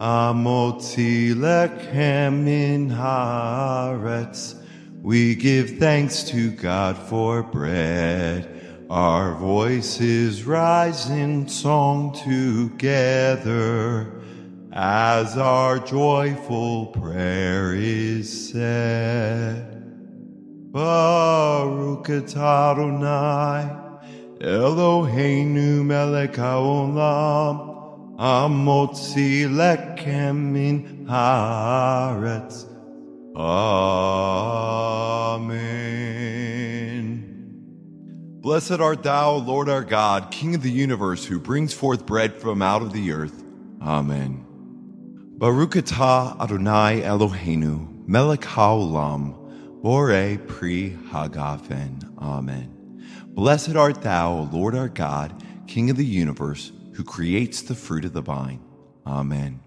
Amotzi lechem min haaretz. We give thanks to God for bread. Our voices rise in song together as our joyful prayer is said. Baruch atah Adonai, Eloheinu melech haolam, amotzi lechem min haaretz. Amen. Blessed art thou, Lord our God, King of the universe, who brings forth bread from out of the earth. Amen. Baruch atah Adonai Eloheinu, melech haolam, bore pri hagafen. Amen. Blessed art thou, Lord our God, King of the universe, who creates the fruit of the vine. Amen.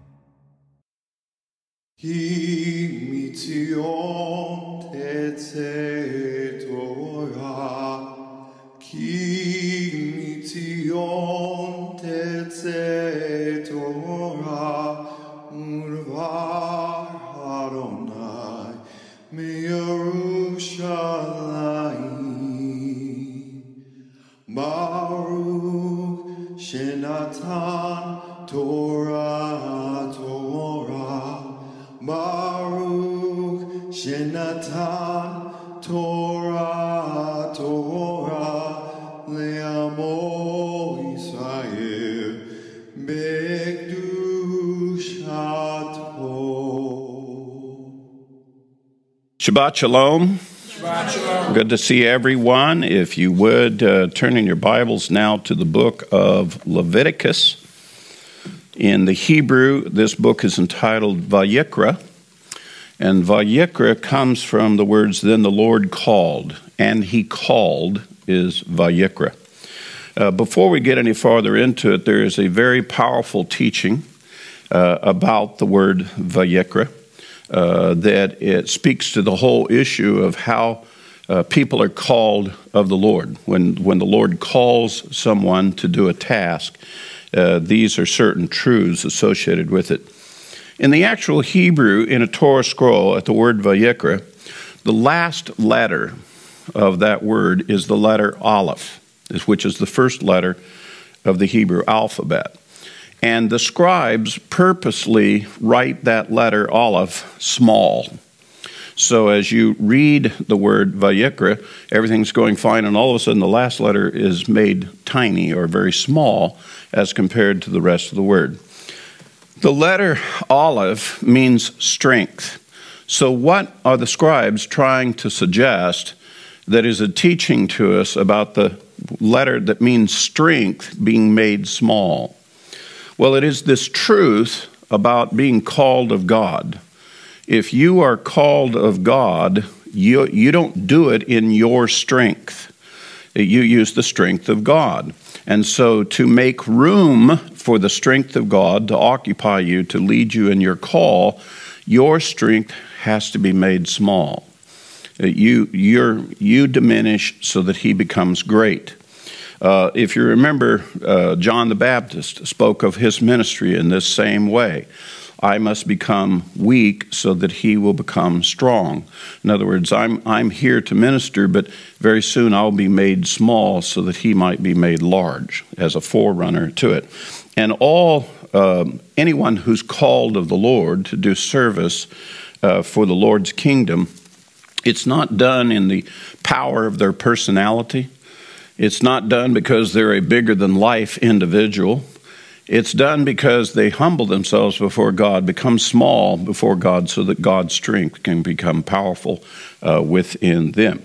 Baruch Shenatan Torah Torah. Baruch Shenatan Torah Torah. Le'amo Yisrael Bekdushato Shabbat Shalom. Good to see everyone. If you would uh, turn in your Bibles now to the book of Leviticus. In the Hebrew, this book is entitled Vayikra, and Vayikra comes from the words "Then the Lord called," and He called is Vayikra. Uh, before we get any farther into it, there is a very powerful teaching uh, about the word Vayikra uh, that it speaks to the whole issue of how uh, people are called of the Lord. When, when the Lord calls someone to do a task, uh, these are certain truths associated with it. In the actual Hebrew, in a Torah scroll, at the word Vayikra, the last letter of that word is the letter Aleph, which is the first letter of the Hebrew alphabet. And the scribes purposely write that letter Aleph small. So as you read the word Vayikra, everything's going fine, and all of a sudden the last letter is made tiny or very small as compared to the rest of the word. The letter Aleph means strength. So, what are the scribes trying to suggest that is a teaching to us about the letter that means strength being made small? Well, it is this truth about being called of God. If you are called of God, you, you don't do it in your strength. You use the strength of God. And so, to make room for the strength of God to occupy you, to lead you in your call, your strength has to be made small. You, you you diminish so that He becomes great. Uh, if you remember, uh, John the Baptist spoke of his ministry in this same way. I must become weak so that he will become strong. In other words, I'm, I'm here to minister, but very soon I'll be made small so that he might be made large as a forerunner to it. And all, uh, anyone who's called of the Lord to do service uh, for the Lord's kingdom, it's not done in the power of their personality. It's not done because they're a bigger than life individual. It's done because they humble themselves before God, become small before God, so that God's strength can become powerful uh, within them.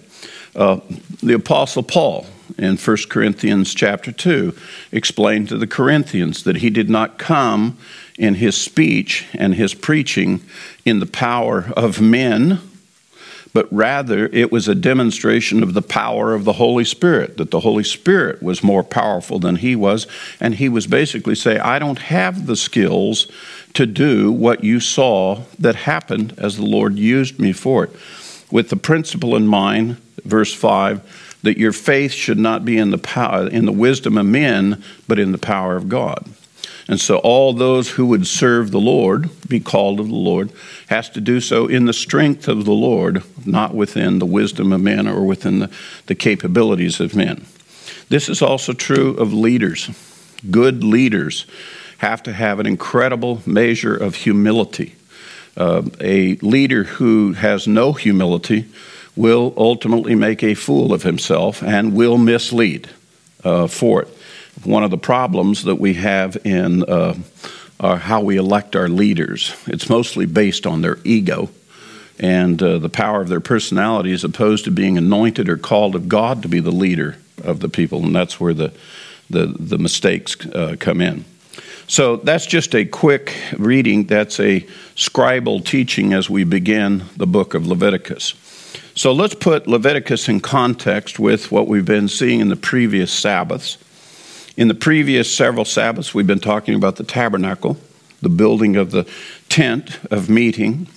Uh, the Apostle Paul in 1 Corinthians chapter 2 explained to the Corinthians that he did not come in his speech and his preaching in the power of men but rather it was a demonstration of the power of the Holy Spirit, that the Holy Spirit was more powerful than he was. And he was basically saying, I don't have the skills to do what you saw that happened as the Lord used me for it. With the principle in mind, verse 5, that your faith should not be in the power in the wisdom of men, but in the power of God. And so all those who would serve the Lord, be called of the Lord, has to do so in the strength of the Lord, not within the wisdom of men or within the, the capabilities of men. This is also true of leaders. Good leaders have to have an incredible measure of humility. Uh, a leader who has no humility will ultimately make a fool of himself and will mislead uh, for it. One of the problems that we have in uh, how we elect our leaders, it's mostly based on their ego and uh, the power of their personality as opposed to being anointed or called of God to be the leader of the people. And that's where the, the, the mistakes uh, come in. So that's just a quick reading. That's a scribal teaching as we begin the book of Leviticus. So let's put Leviticus in context with what we've been seeing in the previous Sabbaths. In the previous several Sabbaths, we've been talking about the tabernacle, the building of the tent of meeting,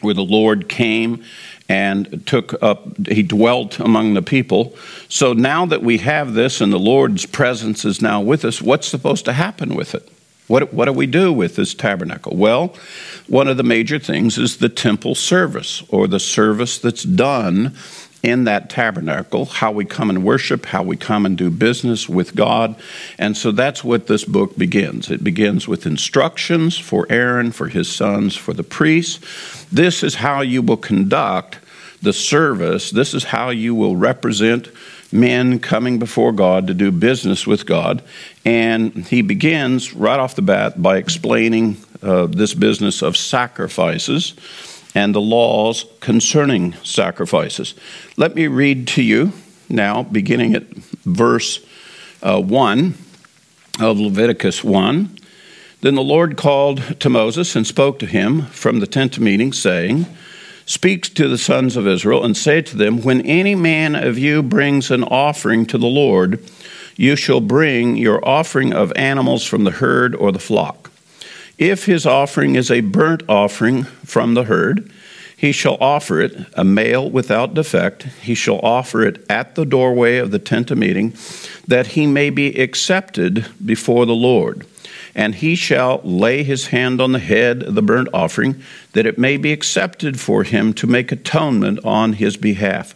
where the Lord came and took up, he dwelt among the people. So now that we have this and the Lord's presence is now with us, what's supposed to happen with it? What, what do we do with this tabernacle? Well, one of the major things is the temple service, or the service that's done in that tabernacle, how we come and worship, how we come and do business with God. And so that's what this book begins. It begins with instructions for Aaron, for his sons, for the priests. This is how you will conduct the service, this is how you will represent men coming before God to do business with God. And he begins right off the bat by explaining uh, this business of sacrifices and the laws concerning sacrifices. Let me read to you now, beginning at verse uh, 1 of Leviticus 1. Then the Lord called to Moses and spoke to him from the tent of meeting, saying, Speak to the sons of Israel and say to them, When any man of you brings an offering to the Lord, you shall bring your offering of animals from the herd or the flock. If his offering is a burnt offering from the herd, he shall offer it, a male without defect. He shall offer it at the doorway of the tent of meeting, that he may be accepted before the Lord and he shall lay his hand on the head of the burnt offering, that it may be accepted for him to make atonement on his behalf.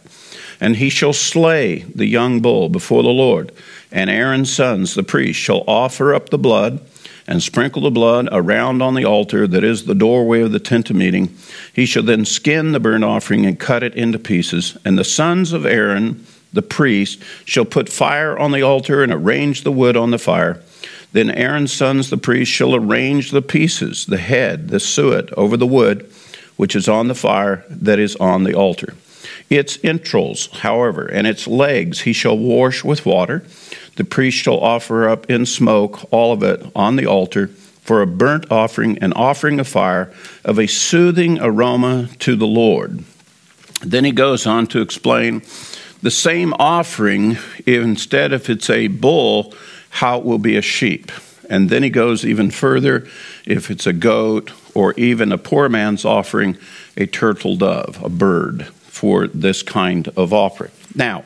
And he shall slay the young bull before the Lord, and Aaron's sons, the priests, shall offer up the blood and sprinkle the blood around on the altar that is the doorway of the tent of meeting. He shall then skin the burnt offering and cut it into pieces. And the sons of Aaron, the priest, shall put fire on the altar and arrange the wood on the fire. Then Aaron's sons, the priests, shall arrange the pieces, the head, the suet, over the wood which is on the fire that is on the altar. Its entrails, however, and its legs he shall wash with water. The priest shall offer up in smoke all of it on the altar for a burnt offering, an offering of fire of a soothing aroma to the Lord. Then he goes on to explain the same offering, instead, if it's a bull, how it will be a sheep. And then he goes even further if it's a goat or even a poor man's offering, a turtle dove, a bird, for this kind of offering. Now,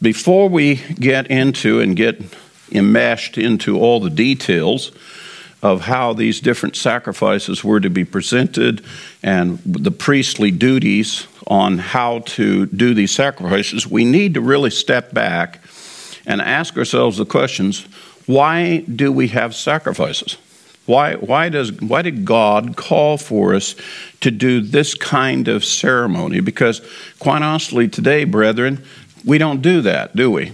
before we get into and get enmeshed into all the details of how these different sacrifices were to be presented and the priestly duties on how to do these sacrifices, we need to really step back and ask ourselves the questions why do we have sacrifices? Why, why, does, why did God call for us to do this kind of ceremony? Because, quite honestly, today, brethren, we don't do that, do we?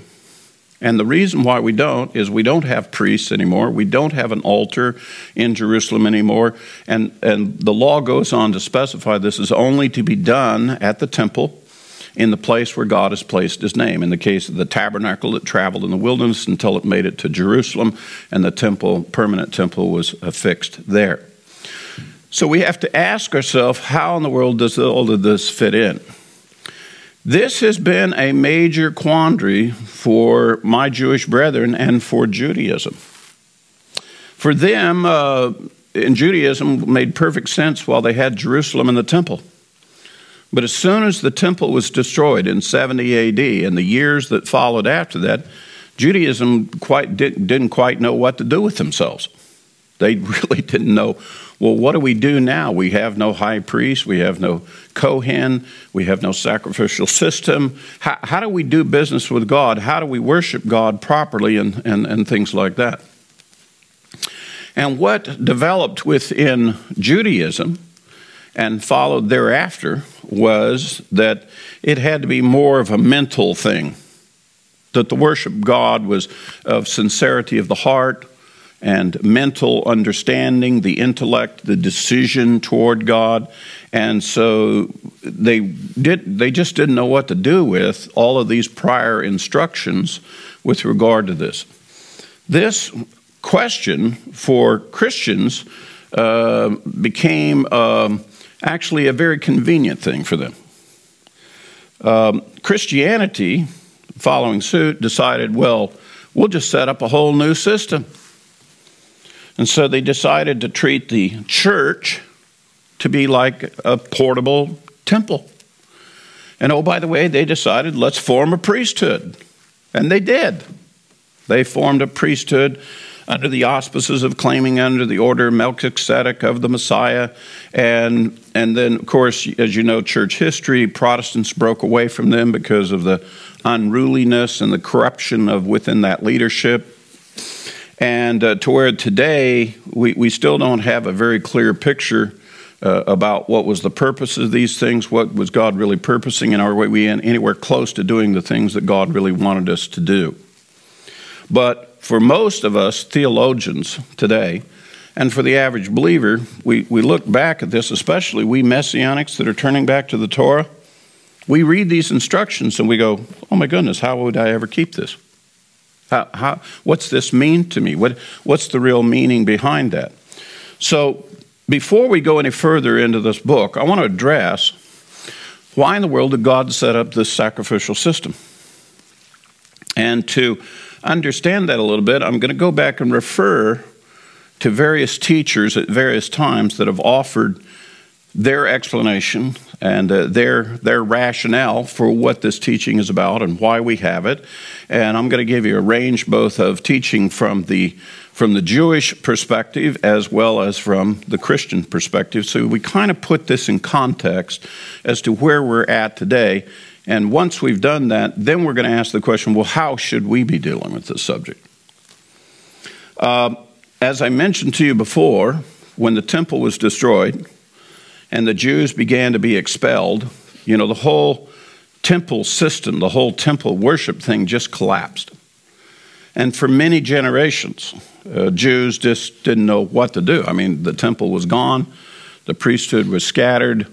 And the reason why we don't is we don't have priests anymore. We don't have an altar in Jerusalem anymore. And, and the law goes on to specify this is only to be done at the temple in the place where God has placed his name. In the case of the tabernacle, it traveled in the wilderness until it made it to Jerusalem, and the temple, permanent temple, was affixed there. So we have to ask ourselves how in the world does all of this fit in? This has been a major quandary for my Jewish brethren and for Judaism. For them, uh, in Judaism, made perfect sense while they had Jerusalem and the temple. But as soon as the temple was destroyed in 70 AD and the years that followed after that, Judaism quite did, not quite know what to do with themselves. They really didn't know, well, what do we do now? We have no high priest, we have no Kohen, we have no sacrificial system. How, how do we do business with God? How do we worship God properly and, and, and things like that? And what developed within Judaism and followed thereafter was that it had to be more of a mental thing. That the worship of God was of sincerity of the heart and mental understanding, the intellect, the decision toward God. And so they did they just didn't know what to do with all of these prior instructions with regard to this. This question for Christians uh, became um, actually a very convenient thing for them. Um, Christianity, following suit, decided, well, we'll just set up a whole new system. And so they decided to treat the church to be like a portable temple. And oh, by the way, they decided let's form a priesthood. And they did. They formed a priesthood under the auspices of claiming under the order Melchizedek of the Messiah. And, and then, of course, as you know, church history, Protestants broke away from them because of the unruliness and the corruption of within that leadership. And uh, to where today we, we still don't have a very clear picture uh, about what was the purpose of these things, what was God really purposing, and are we anywhere close to doing the things that God really wanted us to do. But for most of us theologians today, and for the average believer, we, we look back at this, especially we messianics that are turning back to the Torah. We read these instructions and we go, oh my goodness, how would I ever keep this? How, how, what's this mean to me? What, what's the real meaning behind that? So, before we go any further into this book, I want to address why in the world did God set up this sacrificial system? And to understand that a little bit, I'm going to go back and refer to various teachers at various times that have offered their explanation and uh, their their rationale for what this teaching is about and why we have it. And I'm going to give you a range both of teaching from the from the Jewish perspective as well as from the Christian perspective. So we kind of put this in context as to where we're at today and once we've done that, then we're going to ask the question well, how should we be dealing with this subject? Uh, as I mentioned to you before, when the temple was destroyed and the Jews began to be expelled, you know, the whole temple system, the whole temple worship thing just collapsed. And for many generations, uh, Jews just didn't know what to do. I mean, the temple was gone, the priesthood was scattered,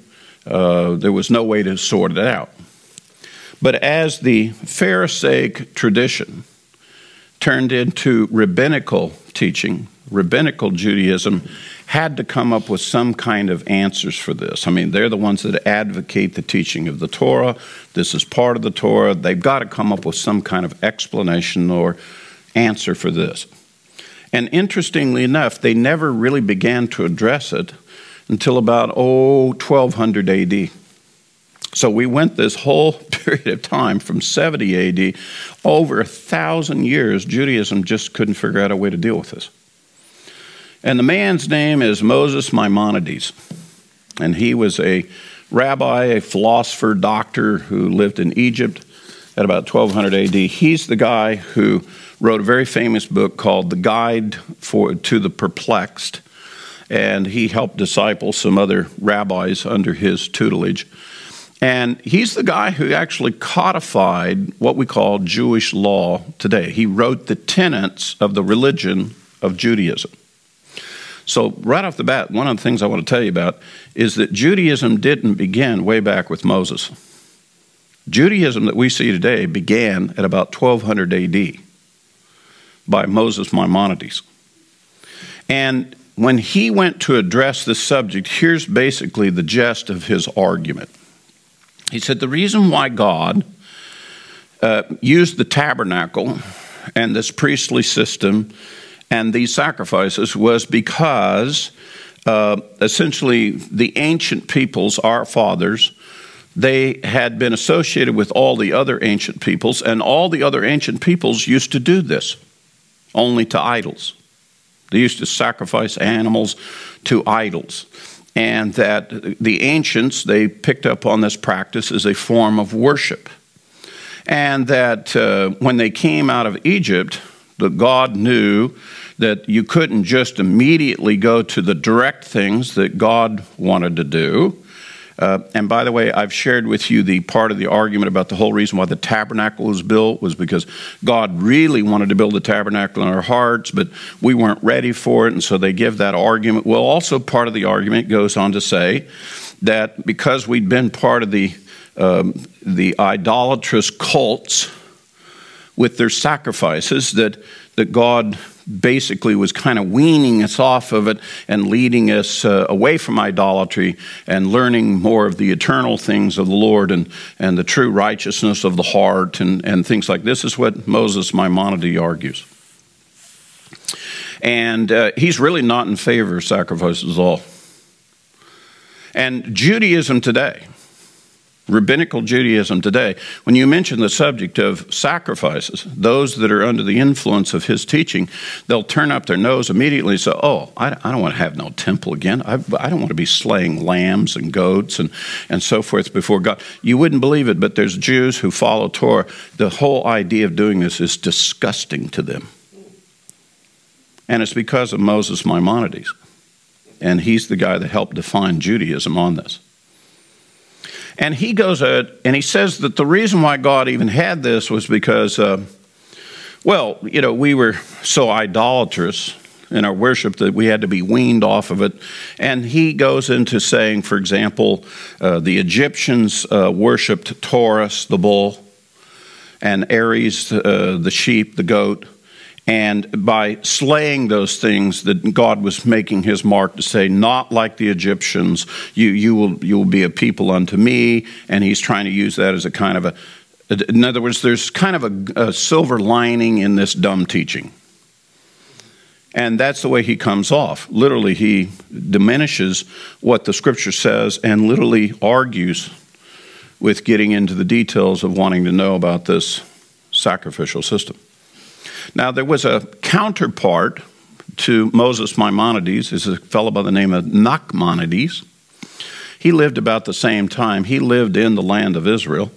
uh, there was no way to sort it out. But as the Pharisaic tradition turned into rabbinical teaching, rabbinical Judaism had to come up with some kind of answers for this. I mean, they're the ones that advocate the teaching of the Torah. This is part of the Torah. They've got to come up with some kind of explanation or answer for this. And interestingly enough, they never really began to address it until about, oh, 1200 AD. So we went this whole period of time from 70 AD, over a thousand years, Judaism just couldn't figure out a way to deal with this. And the man's name is Moses Maimonides. And he was a rabbi, a philosopher, doctor who lived in Egypt at about 1200 AD. He's the guy who wrote a very famous book called The Guide for, to the Perplexed. And he helped disciple some other rabbis under his tutelage. And he's the guy who actually codified what we call Jewish law today. He wrote the tenets of the religion of Judaism. So, right off the bat, one of the things I want to tell you about is that Judaism didn't begin way back with Moses. Judaism that we see today began at about 1200 AD by Moses Maimonides. And when he went to address this subject, here's basically the gist of his argument. He said the reason why God uh, used the tabernacle and this priestly system and these sacrifices was because uh, essentially the ancient peoples, our fathers, they had been associated with all the other ancient peoples, and all the other ancient peoples used to do this only to idols. They used to sacrifice animals to idols. And that the ancients, they picked up on this practice as a form of worship. And that uh, when they came out of Egypt, that God knew that you couldn't just immediately go to the direct things that God wanted to do. Uh, and by the way, I've shared with you the part of the argument about the whole reason why the tabernacle was built was because God really wanted to build the tabernacle in our hearts, but we weren't ready for it, and so they give that argument. Well, also part of the argument goes on to say that because we'd been part of the um, the idolatrous cults with their sacrifices, that that God basically was kind of weaning us off of it and leading us uh, away from idolatry and learning more of the eternal things of the Lord and, and the true righteousness of the heart and, and things like this is what Moses Maimonides argues. And uh, he's really not in favor of sacrifices at all. And Judaism today, rabbinical Judaism today, when you mention the subject of sacrifices, those that are under the influence of his teaching, they'll turn up their nose immediately and say, Oh, I, I don't want to have no temple again. I, I, don't want to be slaying lambs and goats and, and so forth before God. You wouldn't believe it, but there's Jews who follow Torah. The whole idea of doing this is disgusting to them. And it's because of Moses Maimonides. And he's the guy that helped define Judaism on this. And he goes out and he says that the reason why God even had this was because, uh, well, you know, we were so idolatrous in our worship that we had to be weaned off of it. And he goes into saying, for example, uh, the Egyptians uh, worshipped Taurus, the bull, and Aries, uh, the sheep, the goat. And by slaying those things, that God was making his mark to say, not like the Egyptians, you, you, will, you will be a people unto me. And he's trying to use that as a kind of a, in other words, there's kind of a, a silver lining in this dumb teaching. And that's the way he comes off. Literally, he diminishes what the scripture says and literally argues with getting into the details of wanting to know about this sacrificial system. Now, there was a counterpart to Moses Maimonides, is a fellow by the name of Nachmanides. He lived about the same time. He lived in the land of Israel.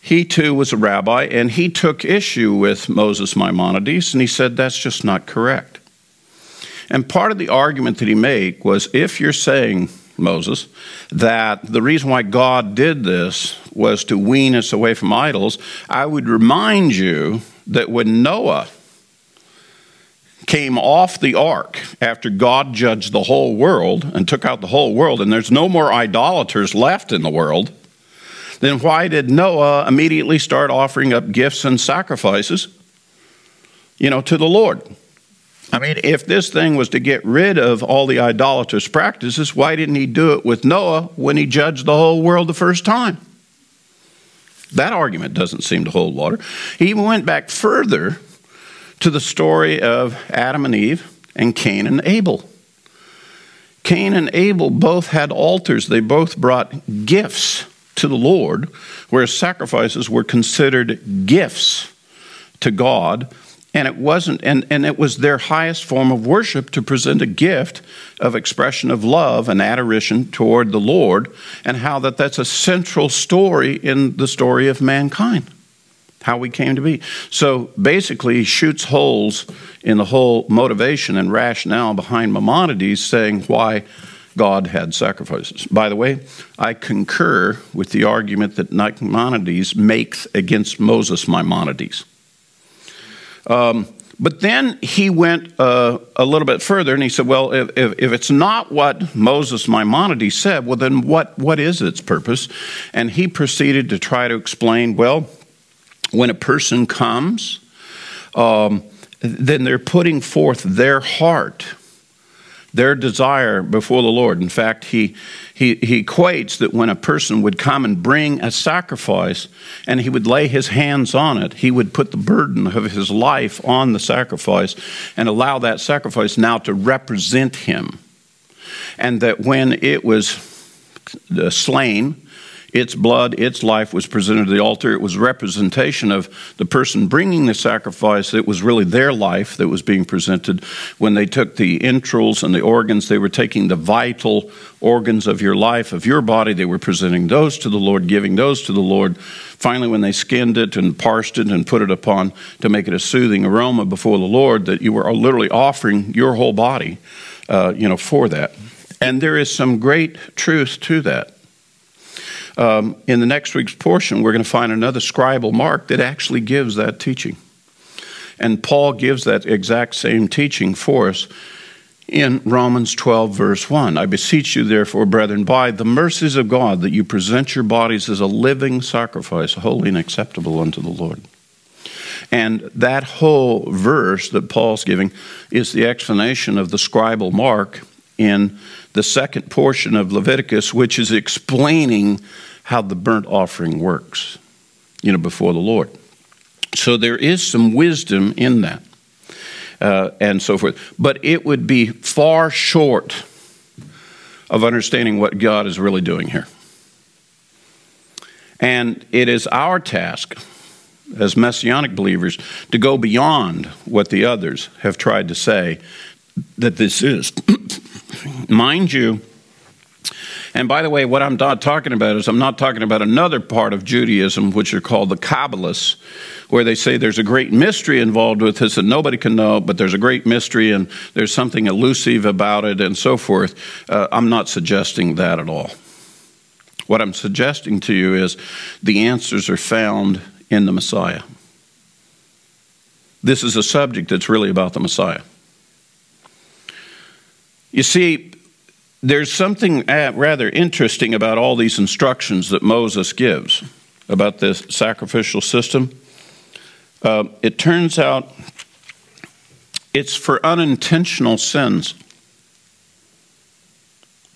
He too was a rabbi, and he took issue with Moses Maimonides, and he said that's just not correct. And part of the argument that he made was if you're saying, Moses, that the reason why God did this was to wean us away from idols, I would remind you that when Noah came off the ark after God judged the whole world and took out the whole world, and there's no more idolaters left in the world, then why did Noah immediately start offering up gifts and sacrifices, you know, to the Lord? I mean, if this thing was to get rid of all the idolatrous practices, why didn't he do it with Noah when he judged the whole world the first time? That argument doesn't seem to hold water. He even went back further to the story of Adam and Eve and Cain and Abel. Cain and Abel both had altars, they both brought gifts to the Lord, whereas sacrifices were considered gifts to God and it wasn't and, and it was their highest form of worship to present a gift of expression of love and adoration toward the lord and how that that's a central story in the story of mankind how we came to be so basically he shoots holes in the whole motivation and rationale behind maimonides saying why God had sacrifices. By the way, I concur with the argument that Maimonides makes against Moses Maimonides. Um, but then he went uh, a little bit further and he said, Well, if, if, if, it's not what Moses Maimonides said, well, then what, what is its purpose? And he proceeded to try to explain, well, when a person comes, um, then they're putting forth their heart their desire before the Lord. In fact, he, he, he equates that when a person would come and bring a sacrifice and he would lay his hands on it, he would put the burden of his life on the sacrifice and allow that sacrifice now to represent him. And that when it was uh, slain, its blood, its life was presented to the altar. It was representation of the person bringing the sacrifice. It was really their life that was being presented. When they took the entrails and the organs, they were taking the vital organs of your life, of your body. They were presenting those to the Lord, giving those to the Lord. Finally, when they skinned it and parsed it and put it upon to make it a soothing aroma before the Lord, that you were literally offering your whole body, uh, you know, for that. And there is some great truth to that. Um, in the next week's portion, we're going to find another scribal mark that actually gives that teaching. And Paul gives that exact same teaching for us in Romans 12, verse 1. I beseech you, therefore, brethren, by the mercies of God, that you present your bodies as a living sacrifice, holy and acceptable unto the Lord. And that whole verse that Paul's giving is the explanation of the scribal mark in the second portion of Leviticus, which is explaining how the burnt offering works, you know, before the Lord. So there is some wisdom in that. Uh, and so forth. But it would be far short of understanding what God is really doing here. And it is our task as messianic believers to go beyond what the others have tried to say that this is. Mind you, and by the way, what I'm not talking about is I'm not talking about another part of Judaism, which are called the Kabbalists, where they say there's a great mystery involved with this that nobody can know, but there's a great mystery and there's something elusive about it and so forth. Uh, I'm not suggesting that at all. What I'm suggesting to you is the answers are found in the Messiah. This is a subject that's really about the Messiah. You see, there's something uh, rather interesting about all these instructions that Moses gives about this sacrificial system. Uh, it turns out it's for unintentional sins.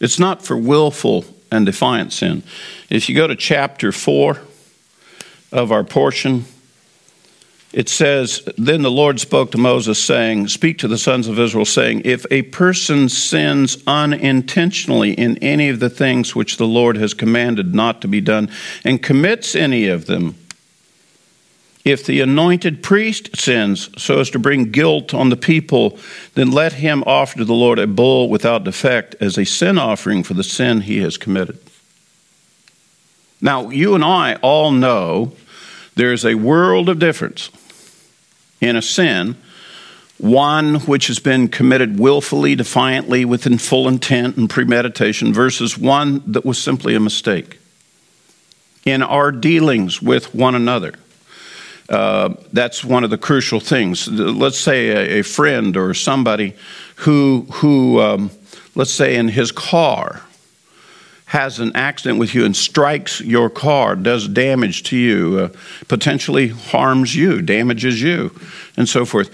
It's not for willful and defiant sin. If you go to chapter 4 of our portion, it says, Then the Lord spoke to Moses, saying, Speak to the sons of Israel, saying, If a person sins unintentionally in any of the things which the Lord has commanded not to be done, and commits any of them, if the anointed priest sins so as to bring guilt on the people, then let him offer to the Lord a bull without defect as a sin offering for the sin he has committed. Now, you and I all know there's a world of difference in a sin, one which has been committed willfully, defiantly, within full intent and premeditation, versus one that was simply a mistake. In our dealings with one another, uh, that's one of the crucial things. Let's say a, a friend or somebody who, who um, let's say in his car, has an accident with you and strikes your car, does damage to you, uh, potentially harms you, damages you, and so forth.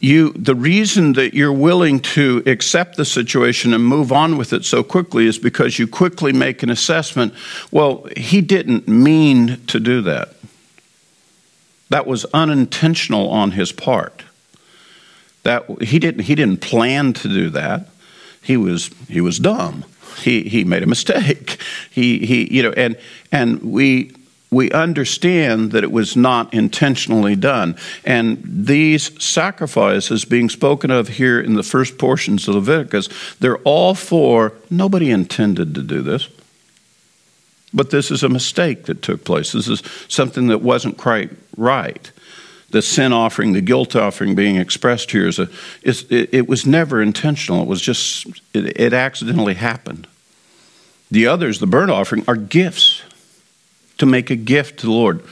You, the reason that you're willing to accept the situation and move on with it so quickly is because you quickly make an assessment. Well, he didn't mean to do that. That was unintentional on his part. That he didn't he didn't plan to do that. He was he was dumb he, he made a mistake. He, he, you know, and, and we, we understand that it was not intentionally done. And these sacrifices being spoken of here in the first portions of Leviticus, they're all for nobody intended to do this. But this is a mistake that took place. This is something that wasn't quite right. The sin offering, the guilt offering being expressed here is a, it, it was never intentional. It was just, it, it accidentally happened. The others, the burnt offering, are gifts to make a gift to the Lord.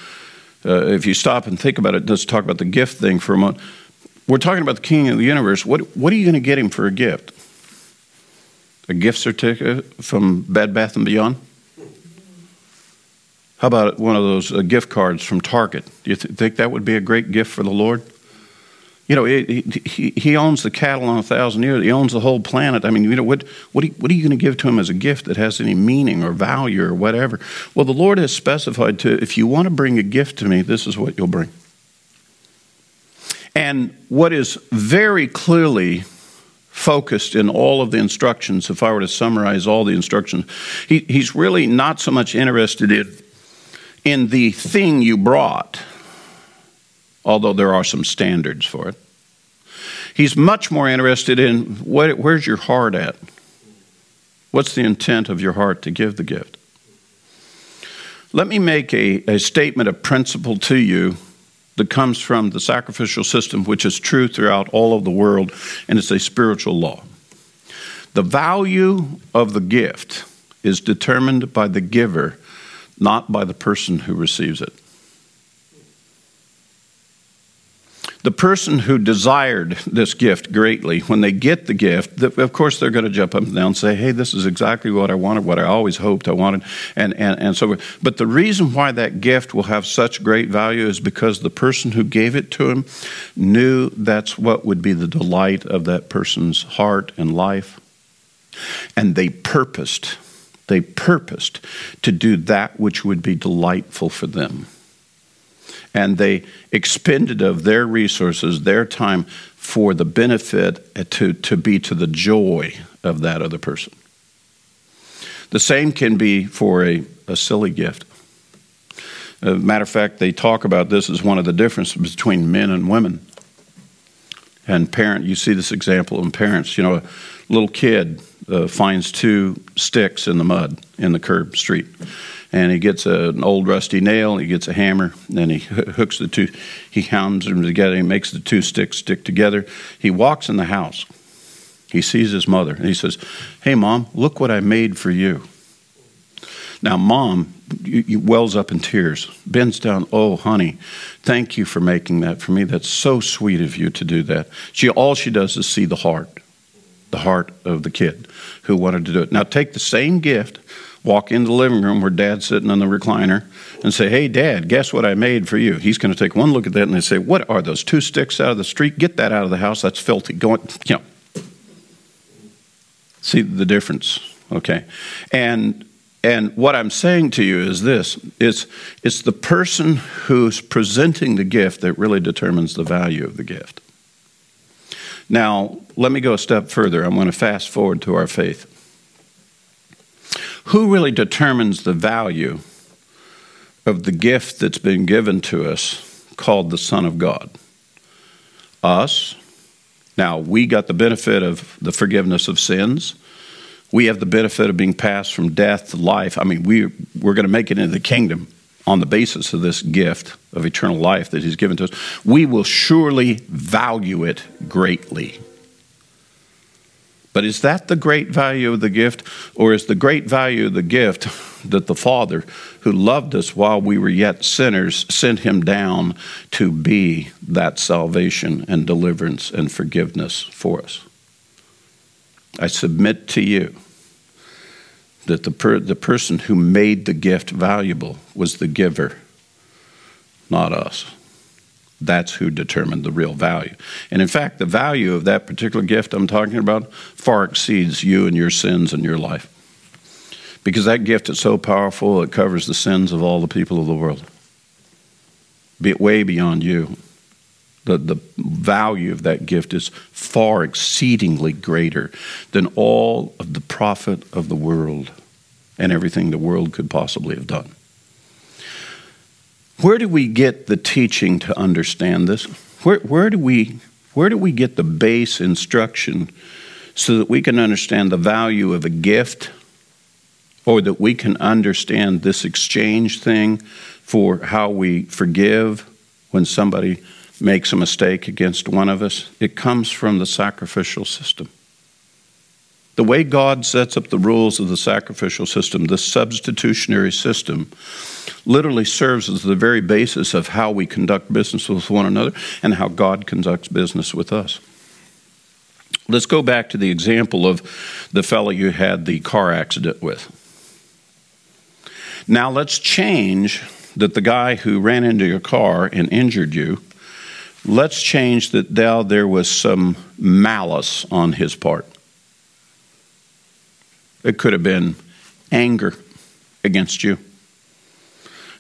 Uh, if you stop and think about it, let's talk about the gift thing for a moment. We're talking about the King of the universe. What, what are you going to get him for a gift? A gift certificate from Bed Bath and Beyond? How about one of those uh, gift cards from Target? Do you th- think that would be a great gift for the Lord? You know, he, he owns the cattle on a thousand years. He owns the whole planet. I mean, you know, what, what, what are you going to give to him as a gift that has any meaning or value or whatever? Well, the Lord has specified to, if you want to bring a gift to me, this is what you'll bring. And what is very clearly focused in all of the instructions. If I were to summarize all the instructions, he, he's really not so much interested in, in the thing you brought, although there are some standards for it. He's much more interested in what, where's your heart at? What's the intent of your heart to give the gift? Let me make a, a statement of principle to you that comes from the sacrificial system, which is true throughout all of the world, and it's a spiritual law. The value of the gift is determined by the giver, not by the person who receives it. the person who desired this gift greatly, when they get the gift, of course they're going to jump up and down and say, hey, this is exactly what I wanted, what I always hoped I wanted, and, and, and so forth. But the reason why that gift will have such great value is because the person who gave it to him knew that's what would be the delight of that person's heart and life. And they purposed, they purposed to do that which would be delightful for them and they expended of their resources, their time for the benefit uh, to, to be to the joy of that other person. The same can be for a, a silly gift. As a matter of fact, they talk about this as one of the differences between men and women. And parent, you see this example in parents. You know, a little kid uh, finds two sticks in the mud in the curb street and he gets a, an old rusty nail, he gets a hammer, and he hooks the two, he hounds them together, he makes the two sticks stick together. He walks in the house. He sees his mother, and he says, Hey, mom, look what I made for you. Now, mom you, wells up in tears, bends down, Oh, honey, thank you for making that for me. That's so sweet of you to do that. She, all she does is see the heart, the heart of the kid who wanted to do it. Now, take the same gift walk into the living room where dad's sitting on the recliner and say, Hey, dad, guess what I made for you? He's going to take one look at that and they say, What are those two sticks out of the street? Get that out of the house. That's filthy. Go on, you know. See the difference, okay? And and what I'm saying to you is this it's, it's the person who's presenting the gift that really determines the value of the gift. Now, let me go a step further. I'm going to fast forward to our faith. Who really determines the value of the gift that's been given to us called the Son of God? Us. Now, we got the benefit of the forgiveness of sins. We have the benefit of being passed from death to life. I mean, we, we're going to make it into the kingdom on the basis of this gift of eternal life that He's given to us. We will surely value it greatly. But is that the great value of the gift? Or is the great value of the gift that the Father, who loved us while we were yet sinners, sent him down to be that salvation and deliverance and forgiveness for us? I submit to you that the, per- the person who made the gift valuable was the giver, not us. That's who determined the real value. And in fact, the value of that particular gift I'm talking about far exceeds you and your sins and your life. Because that gift is so powerful, it covers the sins of all the people of the world. Be way beyond you. The, the value of that gift is far exceedingly greater than all of the profit of the world and everything the world could possibly have done. Where do we get the teaching to understand this? Where, where, do we, where do we get the base instruction so that we can understand the value of a gift or that we can understand this exchange thing for how we forgive when somebody makes a mistake against one of us? It comes from the sacrificial system. The way God sets up the rules of the sacrificial system, the substitutionary system, literally serves as the very basis of how we conduct business with one another and how God conducts business with us. Let's go back to the example of the fellow you had the car accident with. Now let's change that the guy who ran into your car and injured you, let's change that now there was some malice on his part. It could have been anger against you.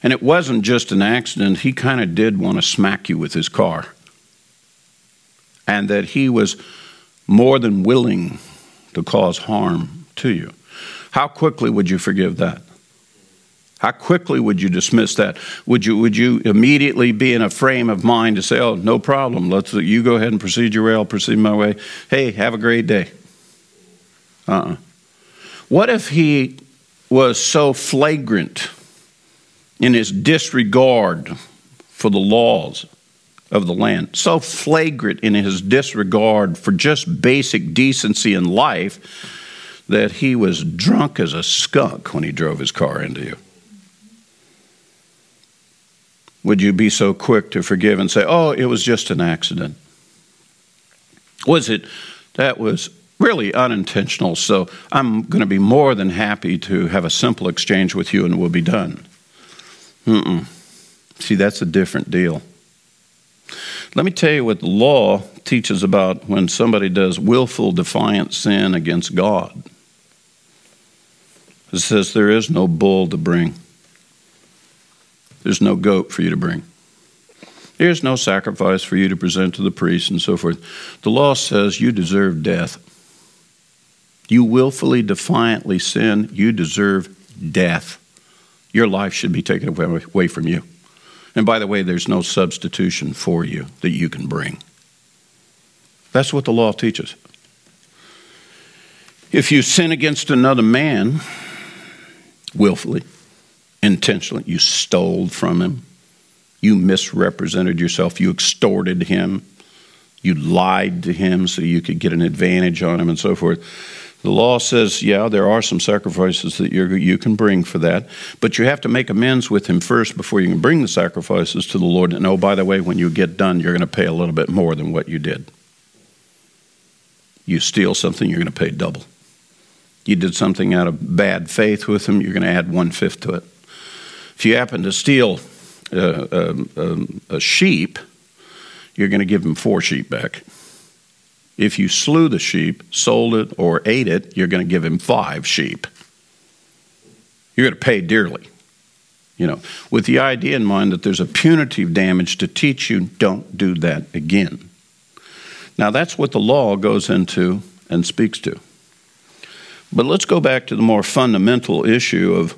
And it wasn't just an accident, he kind of did want to smack you with his car. And that he was more than willing to cause harm to you. How quickly would you forgive that? How quickly would you dismiss that? Would you would you immediately be in a frame of mind to say, "Oh, no problem. Let's you go ahead and proceed your way. I'll proceed my way. Hey, have a great day." Uh-uh. What if he was so flagrant in his disregard for the laws of the land, so flagrant in his disregard for just basic decency in life that he was drunk as a skunk when he drove his car into you? Would you be so quick to forgive and say, oh, it was just an accident? Was it that was really unintentional, so I'm going to be more than happy to have a simple exchange with you and we'll be done? Mm-mm. See, that's a different deal. Let me tell you what the law teaches about when somebody does willful, defiant sin against God. It says there is no bull to bring. There's no goat for you to bring. There's no sacrifice for you to present to the priest and so forth. The law says you deserve death. You willfully, defiantly sin, you deserve death. Your life should be taken away from you. And by the way, there's no substitution for you that you can bring. That's what the law teaches. If you sin against another man willfully, intentionally. You stole from him. You misrepresented yourself. You extorted him. You lied to him so you could get an advantage on him and so forth. The law says, yeah, there are some sacrifices that you you can bring for that, but you have to make amends with him first before you can bring the sacrifices to the Lord. And oh, by the way, when you get done, you're going to pay a little bit more than what you did. You steal something, you're going to pay double. You did something out of bad faith with him, you're going to add one fifth to it. If you happen to steal uh, um, um, a sheep, you're going to give him four sheep back. If you slew the sheep, sold it, or ate it, you're going to give him five sheep. You're going to pay dearly. You know, with the idea in mind that there's a punitive damage to teach you don't do that again. Now, that's what the law goes into and speaks to. But let's go back to the more fundamental issue of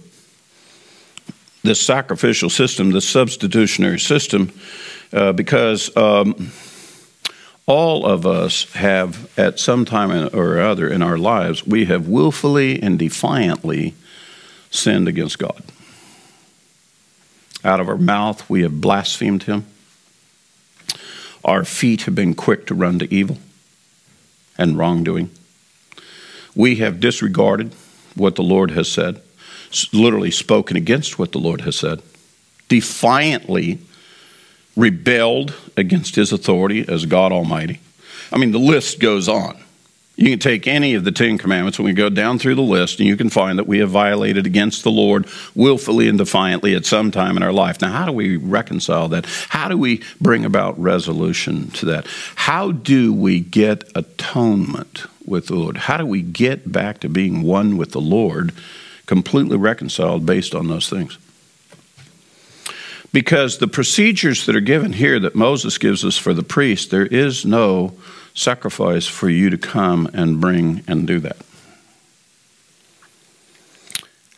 this sacrificial system, this substitutionary system, uh, because um, all of us have, at some time or other in our lives, we have willfully and defiantly sinned against God. Out of our mouth, we have blasphemed Him. Our feet have been quick to run to evil and wrongdoing. We have disregarded what the Lord has said literally spoken against what the Lord has said, defiantly rebelled against his authority as God Almighty. I mean, the list goes on. You can take any of the Ten Commandments and we go down through the list, and you can find that we have violated against the Lord willfully and defiantly at some time in our life. Now, how do we reconcile that? How do we bring about resolution to that? How do we get atonement with the Lord? How do we get back to being one with the Lord completely reconciled based on those things. Because the procedures that are given here that Moses gives us for the priest, there is no sacrifice for you to come and bring and do that.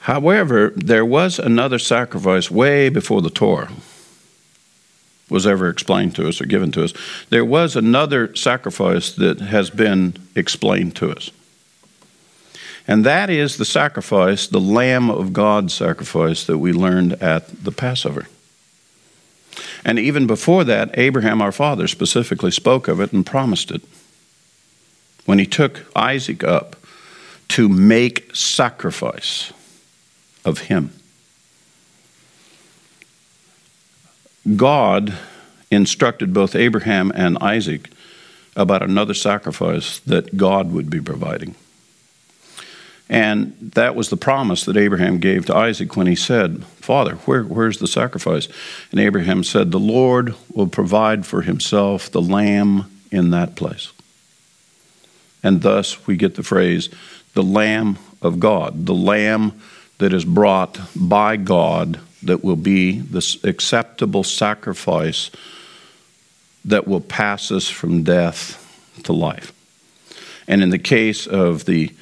However, there was another sacrifice way before the Torah was ever explained to us or given to us. There was another sacrifice that has been explained to us. And that is the sacrifice, the Lamb of God sacrifice that we learned at the Passover. And even before that, Abraham, our father, specifically spoke of it and promised it. When he took Isaac up to make sacrifice of him, God instructed both Abraham and Isaac about another sacrifice that God would be providing. And that was the promise that Abraham gave to Isaac when he said, Father, where, where's the sacrifice? And Abraham said, The Lord will provide for himself the lamb in that place. And thus we get the phrase, the Lamb of God, the Lamb that is brought by God that will be the acceptable sacrifice that will pass us from death to life. And in the case of the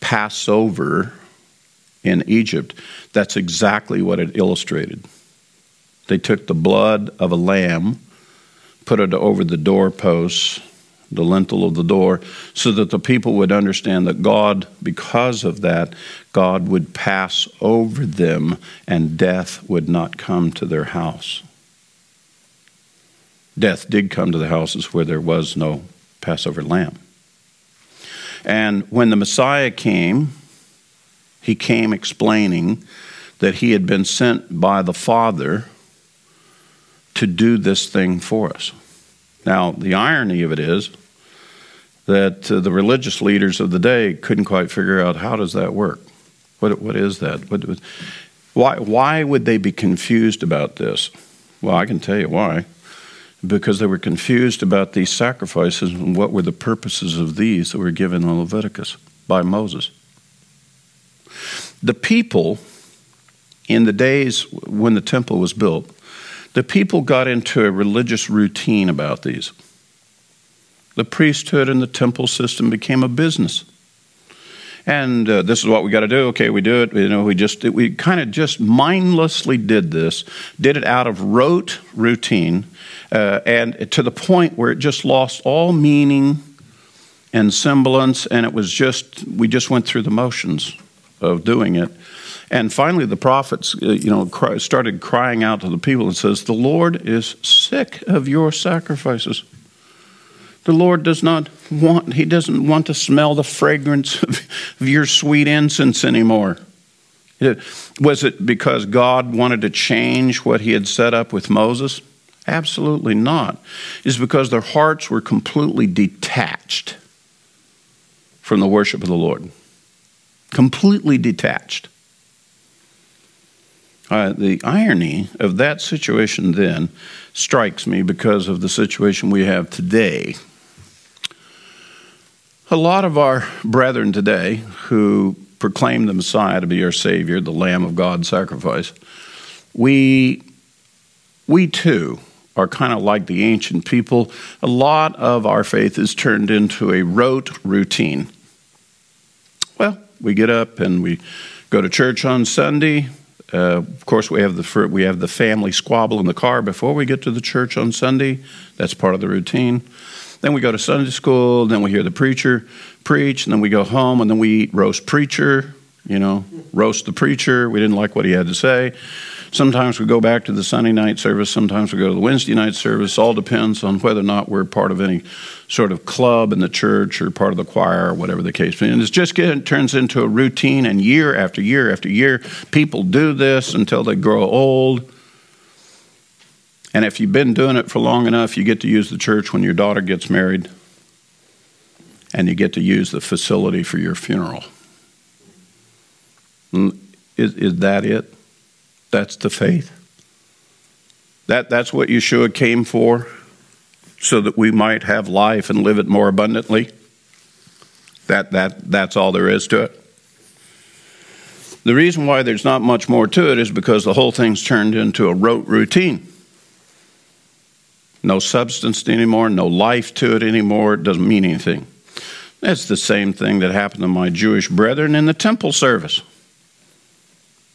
Passover in Egypt, that's exactly what it illustrated. They took the blood of a lamb, put it over the doorposts, the lintel of the door, so that the people would understand that God, because of that, God would pass over them and death would not come to their house. Death did come to the houses where there was no Passover lamb. And when the Messiah came, he came explaining that he had been sent by the Father to do this thing for us. Now, the irony of it is that uh, the religious leaders of the day couldn't quite figure out how does that work? What, what is that? What, why, why would they be confused about this? Well, I can tell you why. Because they were confused about these sacrifices and what were the purposes of these that were given in Leviticus by Moses. The people, in the days when the temple was built, the people got into a religious routine about these. The priesthood and the temple system became a business. And uh, this is what we got to do. Okay, we do it. You know, we just we kind of just mindlessly did this, did it out of rote routine, uh, and to the point where it just lost all meaning and semblance, and it was just we just went through the motions of doing it. And finally, the prophets, uh, you know, started crying out to the people and says, "The Lord is sick of your sacrifices." The Lord does not want, He doesn't want to smell the fragrance of, your sweet incense anymore. Was it because God wanted to change what He had set up with Moses? Absolutely not. It's because their hearts were completely detached from the worship of the Lord. Completely detached. Uh, the irony of that situation then strikes me because of the situation we have today. A lot of our brethren today who proclaim the Messiah to be our Savior, the Lamb of God sacrifice, we, we too are kind of like the ancient people. A lot of our faith is turned into a rote routine. Well, we get up and we go to church on Sunday, uh, of course, we have the we have the family squabble in the car before we get to the church on Sunday. That's part of the routine. Then we go to Sunday school. Then we hear the preacher preach, and then we go home, and then we eat roast preacher. You know, roast the preacher. We didn't like what he had to say. Sometimes we go back to the Sunday night service. Sometimes we go to the Wednesday night service. All depends on whether or not we're part of any sort of club in the church or part of the choir or whatever the case may be. And it just get, it turns into a routine, and year after year after year, people do this until they grow old. And if you've been doing it for long enough, you get to use the church when your daughter gets married, and you get to use the facility for your funeral. Mm, is, is that it? That's the faith. That, that's what Yeshua came for, so that we might have life and live it more abundantly. That, that, that's all there is to it. The reason why there's not much more to it is because the whole thing's turned into a rote routine. No substance anymore, no life to it anymore, it doesn't mean anything. That's the same thing that happened to my Jewish brethren in the temple service.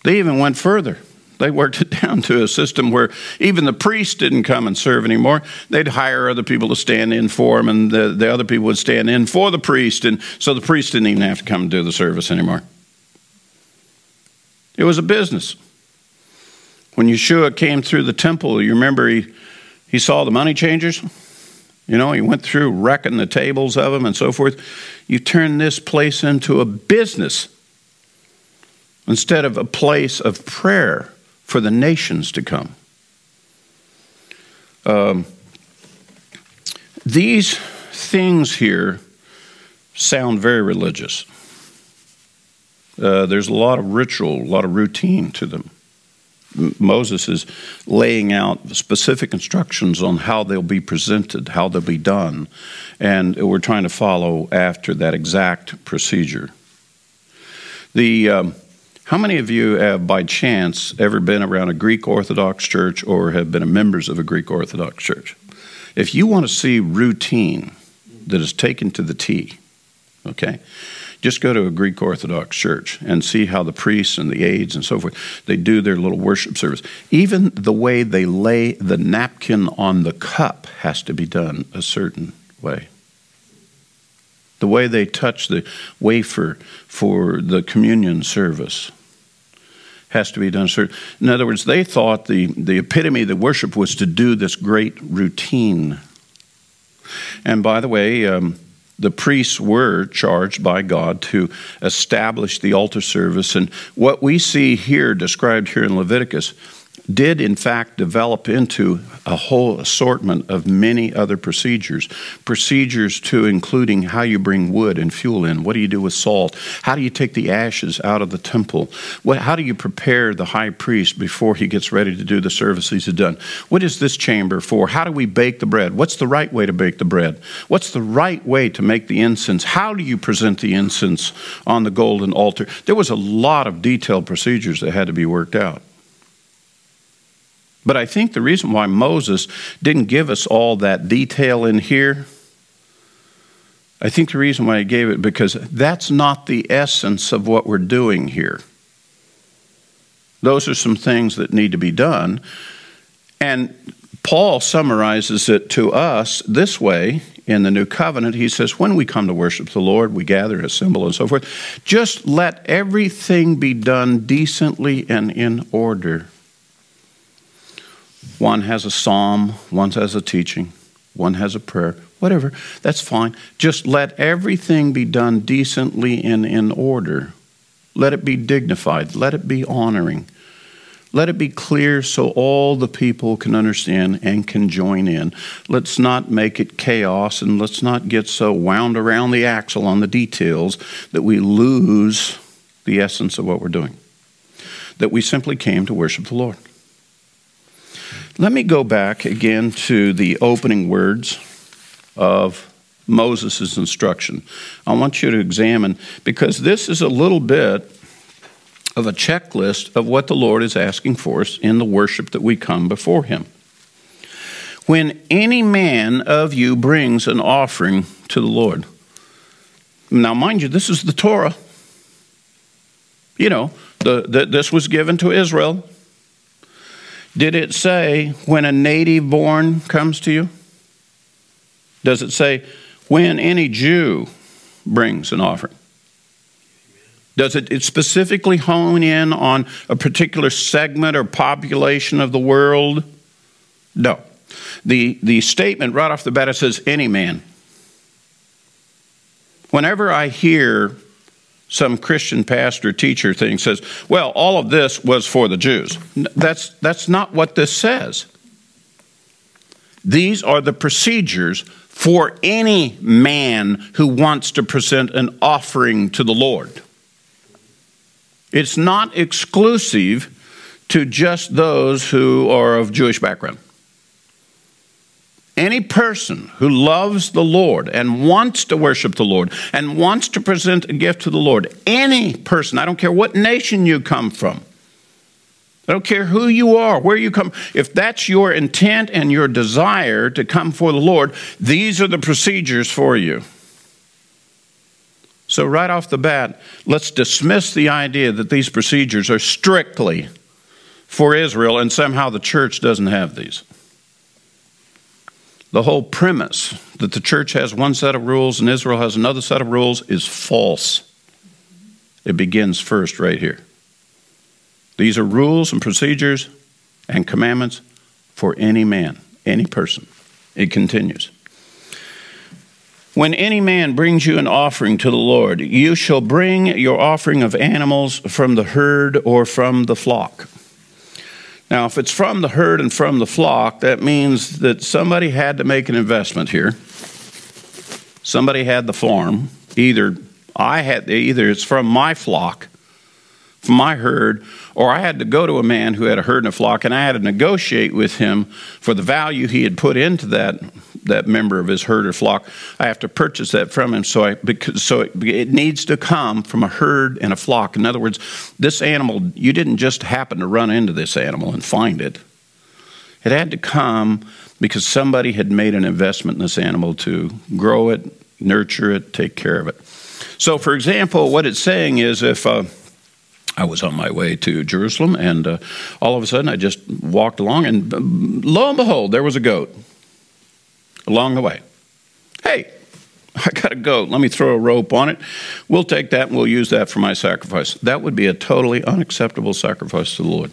They even went further. They worked it down to a system where even the priest didn't come and serve anymore. They'd hire other people to stand in for them, and the, the other people would stand in for the priest. And so the priest didn't even have to come and do the service anymore. It was a business. When Yeshua came through the temple, you remember he, he saw the money changers? You know, he went through wrecking the tables of them and so forth. You turn this place into a business instead of a place of prayer for the nations to come. Um, these things here sound very religious. Uh, there's a lot of ritual, a lot of routine to them. Moses is laying out specific instructions on how they'll be presented, how they'll be done, and we're trying to follow after that exact procedure. The um, how many of you have, by chance, ever been around a Greek Orthodox church or have been members of a Greek Orthodox church? If you want to see routine that is taken to the T, Okay? Just go to a Greek Orthodox church and see how the priests and the aides and so forth, they do their little worship service. Even the way they lay the napkin on the cup has to be done a certain way. The way they touch the wafer for the communion service has to be done certain. In other words, they thought the, the epitome of the worship was to do this great routine. And by the way, um, the priests were charged by God to establish the altar service. And what we see here, described here in Leviticus, did in fact develop into a whole assortment of many other procedures. Procedures to including how you bring wood and fuel in, what do you do with salt, how do you take the ashes out of the temple, what, how do you prepare the high priest before he gets ready to do the service he's done, what is this chamber for, how do we bake the bread, what's the right way to bake the bread, what's the right way to make the incense, how do you present the incense on the golden altar. There was a lot of detailed procedures that had to be worked out. But I think the reason why Moses didn't give us all that detail in here, I think the reason why he gave it because that's not the essence of what we're doing here. Those are some things that need to be done. And Paul summarizes it to us this way in the new covenant. He says, When we come to worship the Lord, we gather, assemble, and so forth. Just let everything be done decently and in order. One has a psalm, one has a teaching, one has a prayer, whatever. That's fine. Just let everything be done decently and in order. Let it be dignified. Let it be honoring. Let it be clear so all the people can understand and can join in. Let's not make it chaos and let's not get so wound around the axle on the details that we lose the essence of what we're doing. That we simply came to worship the Lord. Let me go back again to the opening words of Moses' instruction. I want you to examine, because this is a little bit of a checklist of what the Lord is asking for us in the worship that we come before Him. When any man of you brings an offering to the Lord, now mind you, this is the Torah. You know, the, the, this was given to Israel did it say when a native born comes to you? Does it say when any Jew brings an offering? Does it, it specifically hone in on a particular segment or population of the world? No. The, the statement right off the bat it says any man. Whenever I hear some Christian pastor teacher thing says, well, all of this was for the Jews. That's, that's not what this says. These are the procedures for any man who wants to present an offering to the Lord. It's not exclusive to just those who are of Jewish background. Any person who loves the Lord and wants to worship the Lord and wants to present a gift to the Lord, any person, I don't care what nation you come from, I don't care who you are, where you come, if that's your intent and your desire to come for the Lord, these are the procedures for you. So, right off the bat, let's dismiss the idea that these procedures are strictly for Israel and somehow the church doesn't have these. The whole premise that the church has one set of rules and Israel has another set of rules is false. It begins first right here. These are rules and procedures and commandments for any man, any person. It continues. When any man brings you an offering to the Lord, you shall bring your offering of animals from the herd or from the flock. Now, if it's from the herd and from the flock, that means that somebody had to make an investment here. Somebody had the farm. Either I had, either it's from my flock, from my herd, or I had to go to a man who had a herd and a flock, and I had to negotiate with him for the value he had put into that that member of his herd or flock. I have to purchase that from him, so I because so it, it needs to come from a herd and a flock. In other words, this animal you didn't just happen to run into this animal and find it. It had to come because somebody had made an investment in this animal to grow it, nurture it, take care of it. So, for example, what it's saying is if uh, I was on my way to Jerusalem and uh, all of a sudden I just walked along and um, lo and behold, there was a goat along the way. Hey, I got a goat. Let me throw a rope on it. We'll take that and we'll use that for my sacrifice. That would be a totally unacceptable sacrifice to the Lord.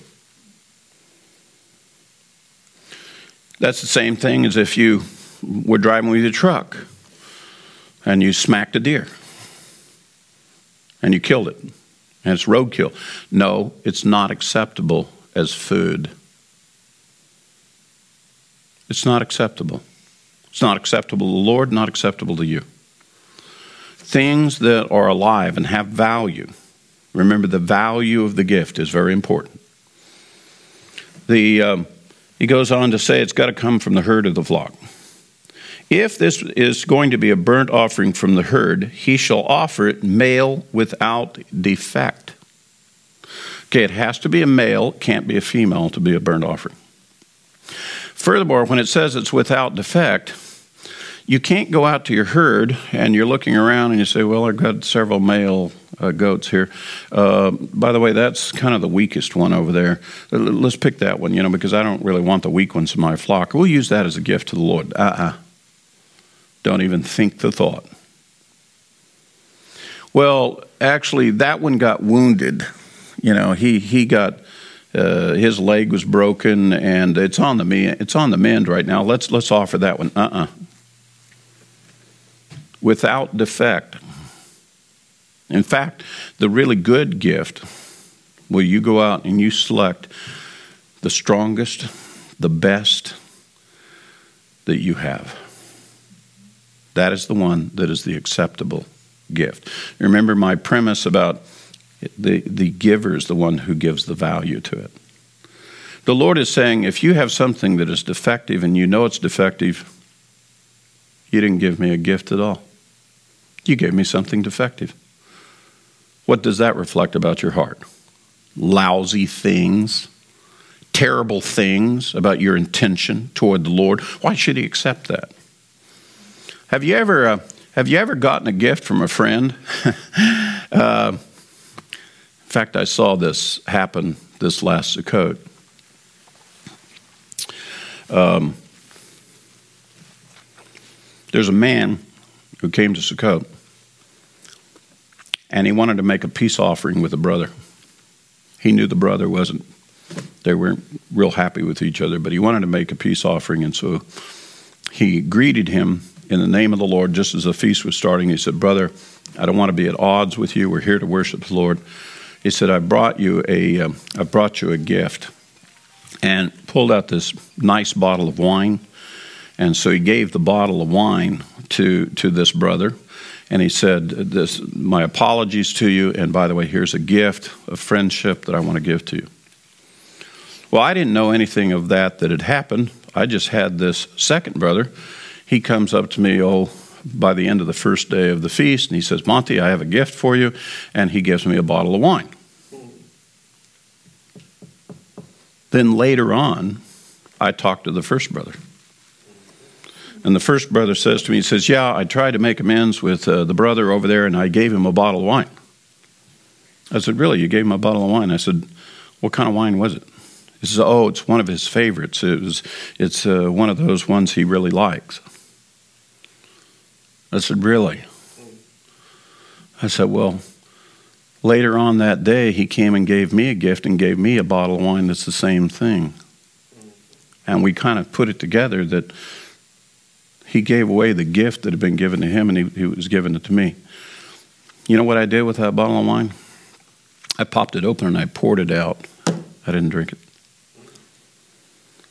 That's the same thing as if you were driving with your truck and you smacked a deer and you killed it and it's roadkill. No, it's not acceptable as food. It's not acceptable. It's not acceptable to the Lord, not acceptable to you. Things that are alive and have value. Remember, the value of the gift is very important. The, um, he goes on to say it's got to come from the herd of the flock. If this is going to be a burnt offering from the herd, he shall offer it male without defect. Okay, it has to be a male, can't be a female to be a burnt offering. Furthermore, when it says it's without defect, you can't go out to your herd and you're looking around and you say, Well, I've got several male uh, goats here. Uh, by the way, that's kind of the weakest one over there. Let's pick that one, you know, because I don't really want the weak ones in my flock. We'll use that as a gift to the Lord. Uh uh-uh. uh. do not even think the thought. Well, actually, that one got wounded. You know, he, he got uh, his leg was broken, and it's on the me- it's on the mend right now. Let's let's offer that one. Uh uh Without defect. In fact, the really good gift, where you go out and you select the strongest, the best that you have. That is the one that is the acceptable gift. Remember my premise about the, the giver is the one who gives the value to it. The Lord is saying if you have something that is defective and you know it's defective, you didn't give me a gift at all. You gave me something defective. What does that reflect about your heart? Lousy things, terrible things about your intention toward the Lord. Why should He accept that? Have you ever, uh, have you ever gotten a gift from a friend? uh, in fact, I saw this happen this last Sukkot. Um, there's a man who came to Sukkot, and he wanted to make a peace offering with a brother. He knew the brother wasn't, they weren't real happy with each other, but he wanted to make a peace offering, and so he greeted him in the name of the Lord just as the feast was starting. He said, Brother, I don't want to be at odds with you. We're here to worship the Lord. He said, I brought you a, um, I brought you a gift, and pulled out this nice bottle of wine. And so he gave the bottle of wine to, to this brother. And he said, this, My apologies to you. And by the way, here's a gift of friendship that I want to give to you. Well, I didn't know anything of that that had happened. I just had this second brother. He comes up to me, oh, by the end of the first day of the feast, and he says, Monte, I have a gift for you. And he gives me a bottle of wine. Then later on, I talked to the first brother. And the first brother says to me, he says, Yeah, I tried to make amends with uh, the brother over there, and I gave him a bottle of wine. I said, Really? You gave him a bottle of wine? I said, What kind of wine was it? He says, Oh, it's one of his favorites. It was, it's uh, one of those ones he really likes. I said, Really? I said, Well, later on that day, he came and gave me a gift and gave me a bottle of wine that's the same thing. And we kind of put it together that he gave away the gift that had been given to him and he, he was giving it to me. You know what I did with that bottle of wine? I popped it open and I poured it out. I didn't drink it.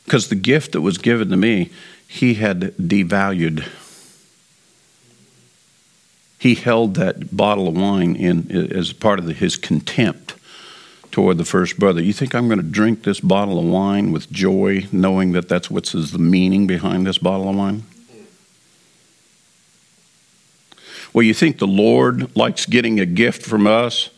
Because the gift that was given to me, he had devalued he held that bottle of wine in as part of the, his contempt toward the first brother. You think I'm going to drink this bottle of wine with joy, knowing that that's what's the meaning behind this bottle of wine? Well, you think the Lord likes getting a gift from us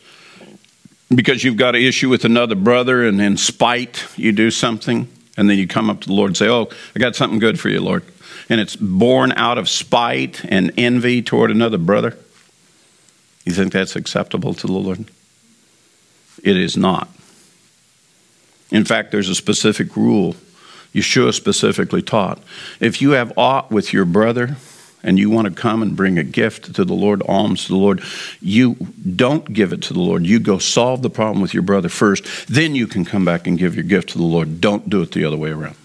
because you've got an issue with another brother, and in spite you do something, and then you come up to the Lord and say, "Oh, I got something good for you, Lord." And it's born out of spite and envy toward another brother? You think that's acceptable to the Lord? It is not. In fact, there's a specific rule Yeshua specifically taught. If you have aught with your brother and you want to come and bring a gift to the Lord, alms to the Lord, you don't give it to the Lord. You go solve the problem with your brother first, then you can come back and give your gift to the Lord. Don't do it the other way around.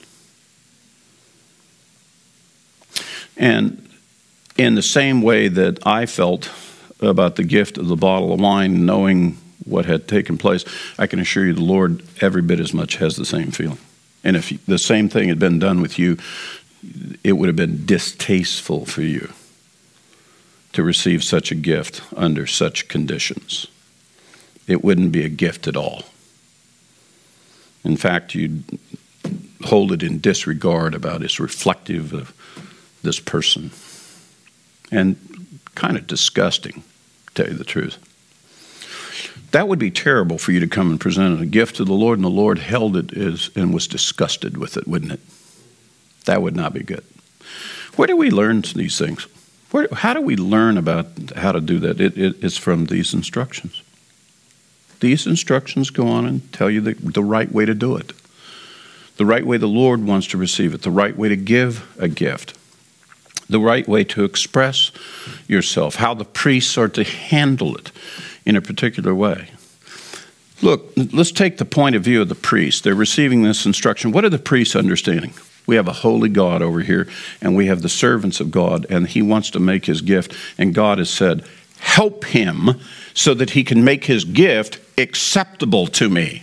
And in the same way that I felt about the gift of the bottle of wine, knowing what had taken place, I can assure you the Lord every bit as much has the same feeling. And if the same thing had been done with you, it would have been distasteful for you to receive such a gift under such conditions. It wouldn't be a gift at all. In fact, you'd hold it in disregard about it's reflective of this person. And kind of disgusting, to tell you the truth. That would be terrible for you to come and present a gift to the Lord, and the Lord held it as, and was disgusted with it, wouldn't it? That would not be good. Where do we learn these things? Where, how do we learn about how to do that? It, it, it's from these instructions. These instructions go on and tell you the, the right way to do it, the right way the Lord wants to receive it, the right way to give a gift, the right way to express yourself, how the priests are to handle it in a particular way. Look, let's take the point of view of the priests. They're receiving this instruction. What are the priests understanding? We have a holy God over here, and we have the servants of God, and He wants to make His gift. And God has said, Help him so that he can make his gift acceptable to me.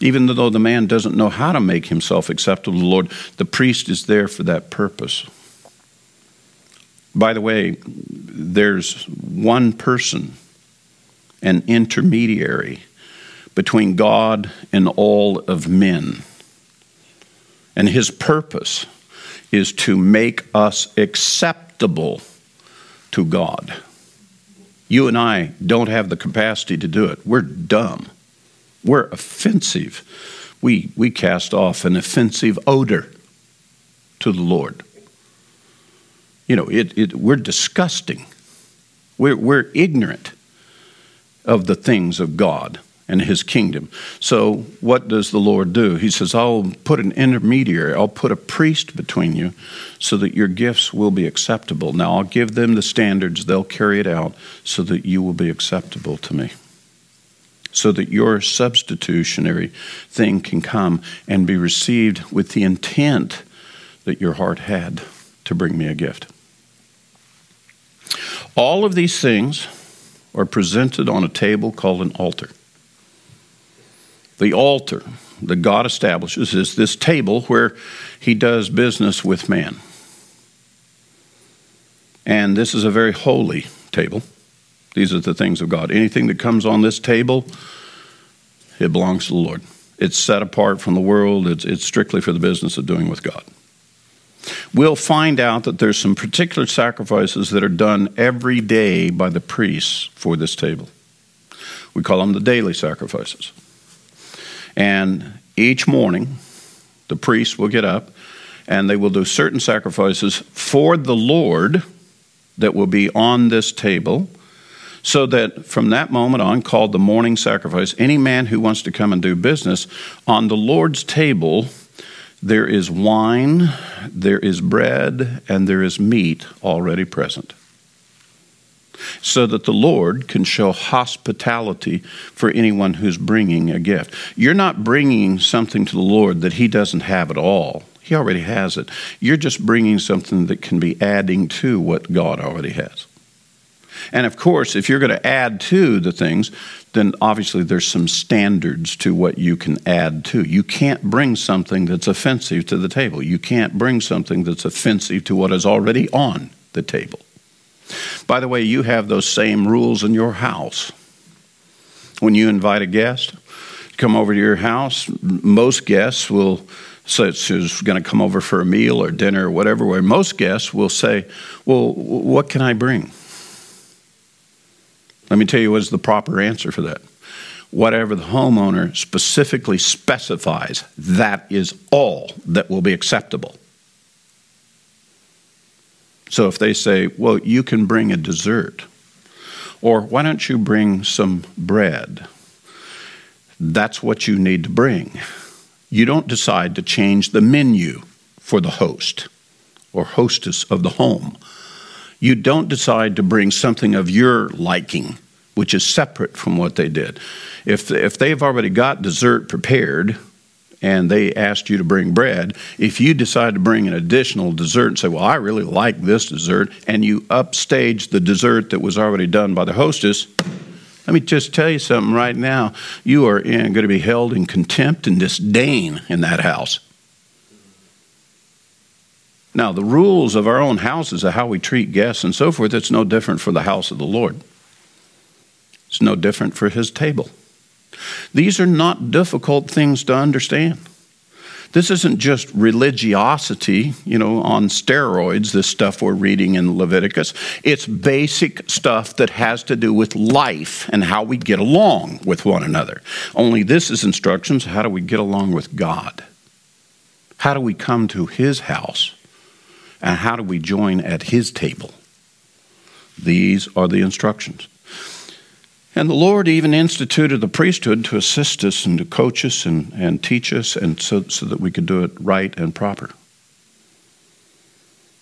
Even though the man doesn't know how to make himself acceptable to the Lord, the priest is there for that purpose. By the way, there's one person, an intermediary between God and all of men. And his purpose is to make us acceptable to God. You and I don't have the capacity to do it. We're dumb. We're offensive. We, we cast off an offensive odor to the Lord. You know, it, it, we're disgusting. We're, we're ignorant of the things of God and his kingdom. So, what does the Lord do? He says, I'll put an intermediary, I'll put a priest between you so that your gifts will be acceptable. Now, I'll give them the standards, they'll carry it out so that you will be acceptable to me. So that your substitutionary thing can come and be received with the intent that your heart had to bring me a gift. All of these things are presented on a table called an altar. The altar that God establishes is this table where He does business with man. And this is a very holy table. These are the things of God. Anything that comes on this table, it belongs to the Lord. It's set apart from the world, it's, it's strictly for the business of doing with God we'll find out that there's some particular sacrifices that are done every day by the priests for this table. We call them the daily sacrifices. And each morning, the priests will get up and they will do certain sacrifices for the Lord that will be on this table, so that from that moment on, called the morning sacrifice, any man who wants to come and do business on the Lord's table there is wine, there is bread, and there is meat already present. So that the Lord can show hospitality for anyone who's bringing a gift. You're not bringing something to the Lord that He doesn't have at all. He already has it. You're just bringing something that can be adding to what God already has. And of course, if you're going to add to the things, then obviously there's some standards to what you can add to. You can't bring something that's offensive to the table. You can't bring something that's offensive to what is already on the table. By the way, you have those same rules in your house. When you invite a guest, to come over to your house, most guests will such who's going to come over for a meal or dinner or whatever, where most guests will say, Well, what can I bring? Let me tell you what is the proper answer for that. Whatever the homeowner specifically specifies, that is all that will be acceptable. So if they say, well, you can bring a dessert, or why don't you bring some bread? That's what you need to bring. You don't decide to change the menu for the host or hostess of the home. You don't decide to bring something of your liking, which is separate from what they did. If, if they've already got dessert prepared, and they asked you to bring bread, if you decide to bring an additional dessert and say, Well, I really like this dessert, and you upstage the dessert that was already done by the hostess, let me just tell you something right now. You are going to be held in contempt and disdain in that house. Now, the rules of our own houses of how we treat guests and so forth, it's no different for the house of the Lord. It's no different for his table. These are not difficult things to understand. This isn't just religiosity, you know, on steroids, this stuff we're reading in Leviticus. It's basic stuff that has to do with life and how we get along with one another. Only this is instructions how do we get along with God? How do we come to His house? And how do we join at His table? These are the instructions. And the Lord even instituted the priesthood to assist us and to coach us and, and teach us, and so, so that we could do it right and proper.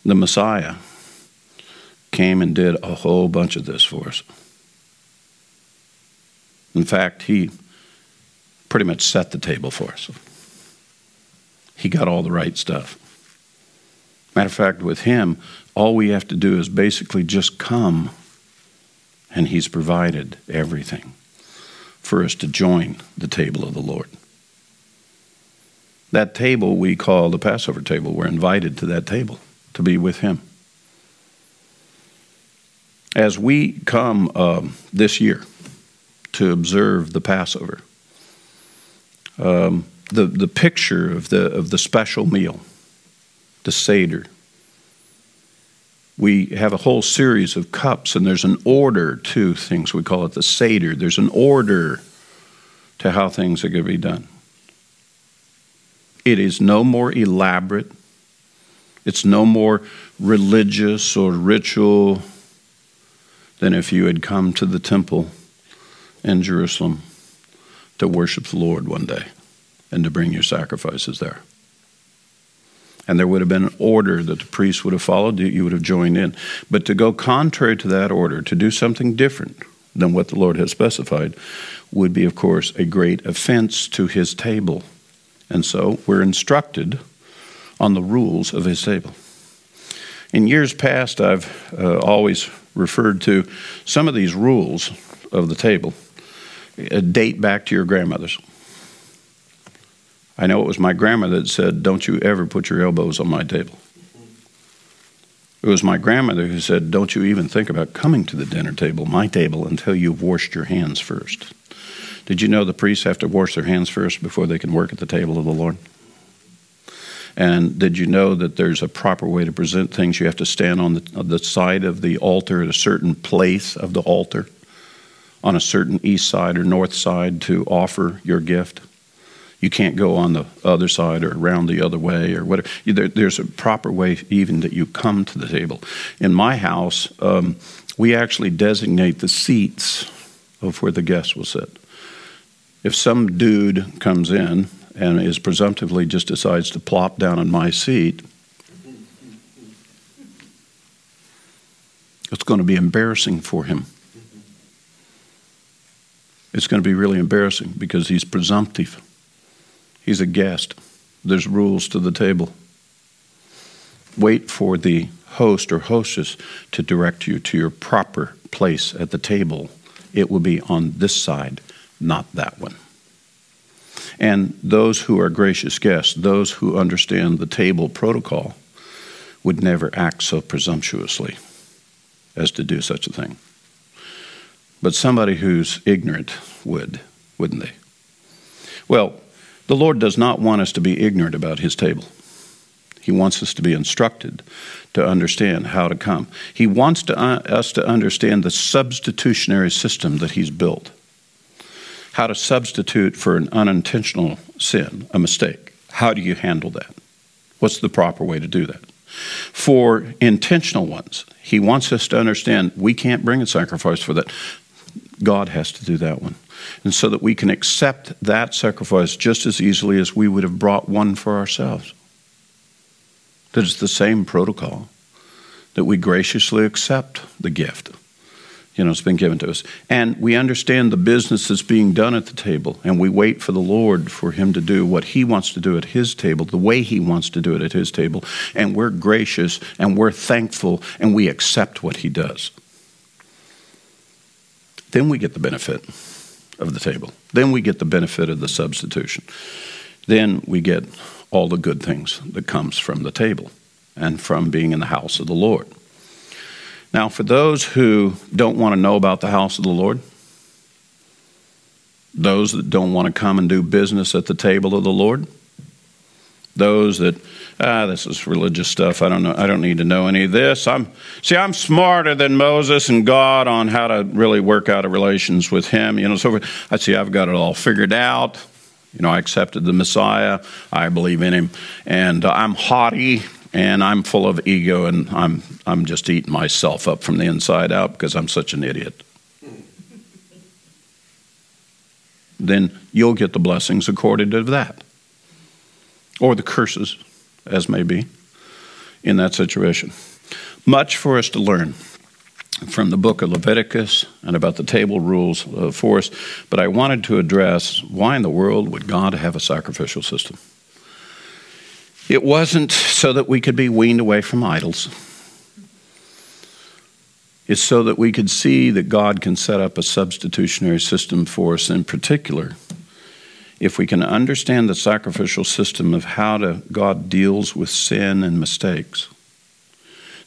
The Messiah came and did a whole bunch of this for us. In fact, he pretty much set the table for us. He got all the right stuff. Matter of fact, with him, all we have to do is basically just come and He's provided everything for us to join the table of the Lord. That table we call the Passover table. We're invited to that table to be with Him. As we come um, this year to observe the Passover, um, the, the picture of the, of the special meal, the Seder, we have a whole series of cups, and there's an order to things. We call it the Seder. There's an order to how things are going to be done. It is no more elaborate, it's no more religious or ritual than if you had come to the temple in Jerusalem to worship the Lord one day and to bring your sacrifices there and there would have been an order that the priest would have followed, you would have joined in. But to go contrary to that order, to do something different than what the Lord has specified, would be, of course, a great offense to his table. And so we're instructed on the rules of his table. In years past, I've uh, always referred to some of these rules of the table uh, date back to your grandmothers. I know it was my grandmother that said, Don't you ever put your elbows on my table. It was my grandmother who said, Don't you even think about coming to the dinner table, my table, until you've washed your hands first. Did you know the priests have to wash their hands first before they can work at the table of the Lord? And did you know that there's a proper way to present things? You have to stand on the, on the side of the altar at a certain place of the altar, on a certain east side or north side to offer your gift. You can't go on the other side or around the other way or whatever. There, there's a proper way even that you come to the table. In my house, um, we actually designate the seats of where the guests will sit. If some dude comes in and is presumptively just decides to plop down on my seat, it's going to be embarrassing for him. It's going to be really embarrassing because he's presumptive. He's a guest. There's rules to the table. Wait for the host or hostess to direct you to your proper place at the table. It will be on this side, not that one. And those who are gracious guests, those who understand the table protocol, would never act so presumptuously as to do such a thing. But somebody who's ignorant would, wouldn't they? Well, the Lord does not want us to be ignorant about His table. He wants us to be instructed to understand how to come. He wants to, uh, us to understand the substitutionary system that He's built. How to substitute for an unintentional sin, a mistake. How do you handle that? What's the proper way to do that? For intentional ones, He wants us to understand we can't bring a sacrifice for that. God has to do that one. And so that we can accept that sacrifice just as easily as we would have brought one for ourselves. That it's the same protocol, that we graciously accept the gift you know, it's been given to us. And we understand the business that's being done at the table, and we wait for the Lord for Him to do what He wants to do at His table, the way He wants to do it at His table. And we're gracious and we're thankful and we accept what He does. Then we get the benefit of the table. Then we get the benefit of the substitution. Then we get all the good things that comes from the table and from being in the house of the Lord. Now, for those who don't want to know about the house of the Lord, those that don't want to come and do business at the table of the Lord, those that ah this is religious stuff. I don't know. I don't need to know any of this. I'm see i'm smarter than moses and god on how to really work out a relations with him you know so i see i've got it all figured out. You know i accepted the messiah. I believe in him. And i'm haughty and I'm full of ego and I'm, I'm just eating myself up from the inside out because I'm such an idiot. then you'll get the blessings according to that, or the curses, as may be, in that situation. Much for us to learn from the book of Leviticus and about the table rules uh, for us, but I wanted to address why in the world would God have a sacrificial system? It wasn't so that we could be weaned away from idols. It's so that we could see that God can set up a substitutionary system for us in particular. If we can understand the sacrificial system of how to, God deals with sin and mistakes,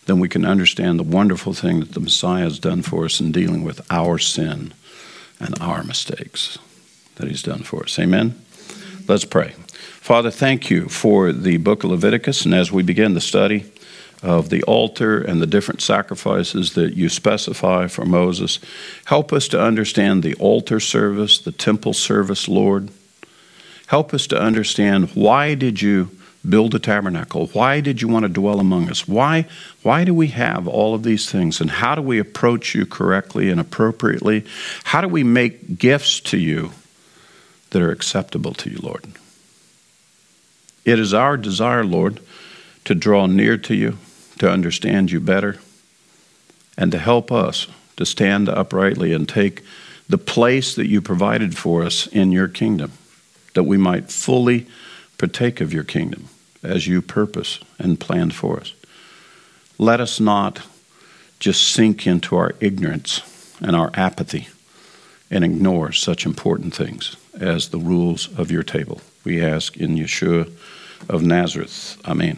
then we can understand the wonderful thing that the Messiah has done for us in dealing with our sin and our mistakes that He's done for us. Amen? Let's pray. Father, thank you for the book of Leviticus, and as we begin the study of the altar and the different sacrifices that you specify for Moses, help us to understand the altar service, the temple service, Lord. Help us to understand why did you build a tabernacle? Why did you want to dwell among us? Why, why do we have all of these things? And how do we approach you correctly and appropriately? How do we make gifts to you that are acceptable to you, Lord? It is our desire, Lord, to draw near to you, to understand you better, and to help us to stand uprightly and take the place that you provided for us in your kingdom, that we might fully partake of your kingdom as you purpose and planned for us. Let us not just sink into our ignorance and our apathy and ignore such important things as the rules of your table. We ask in Yeshua of Nazareth. Amen.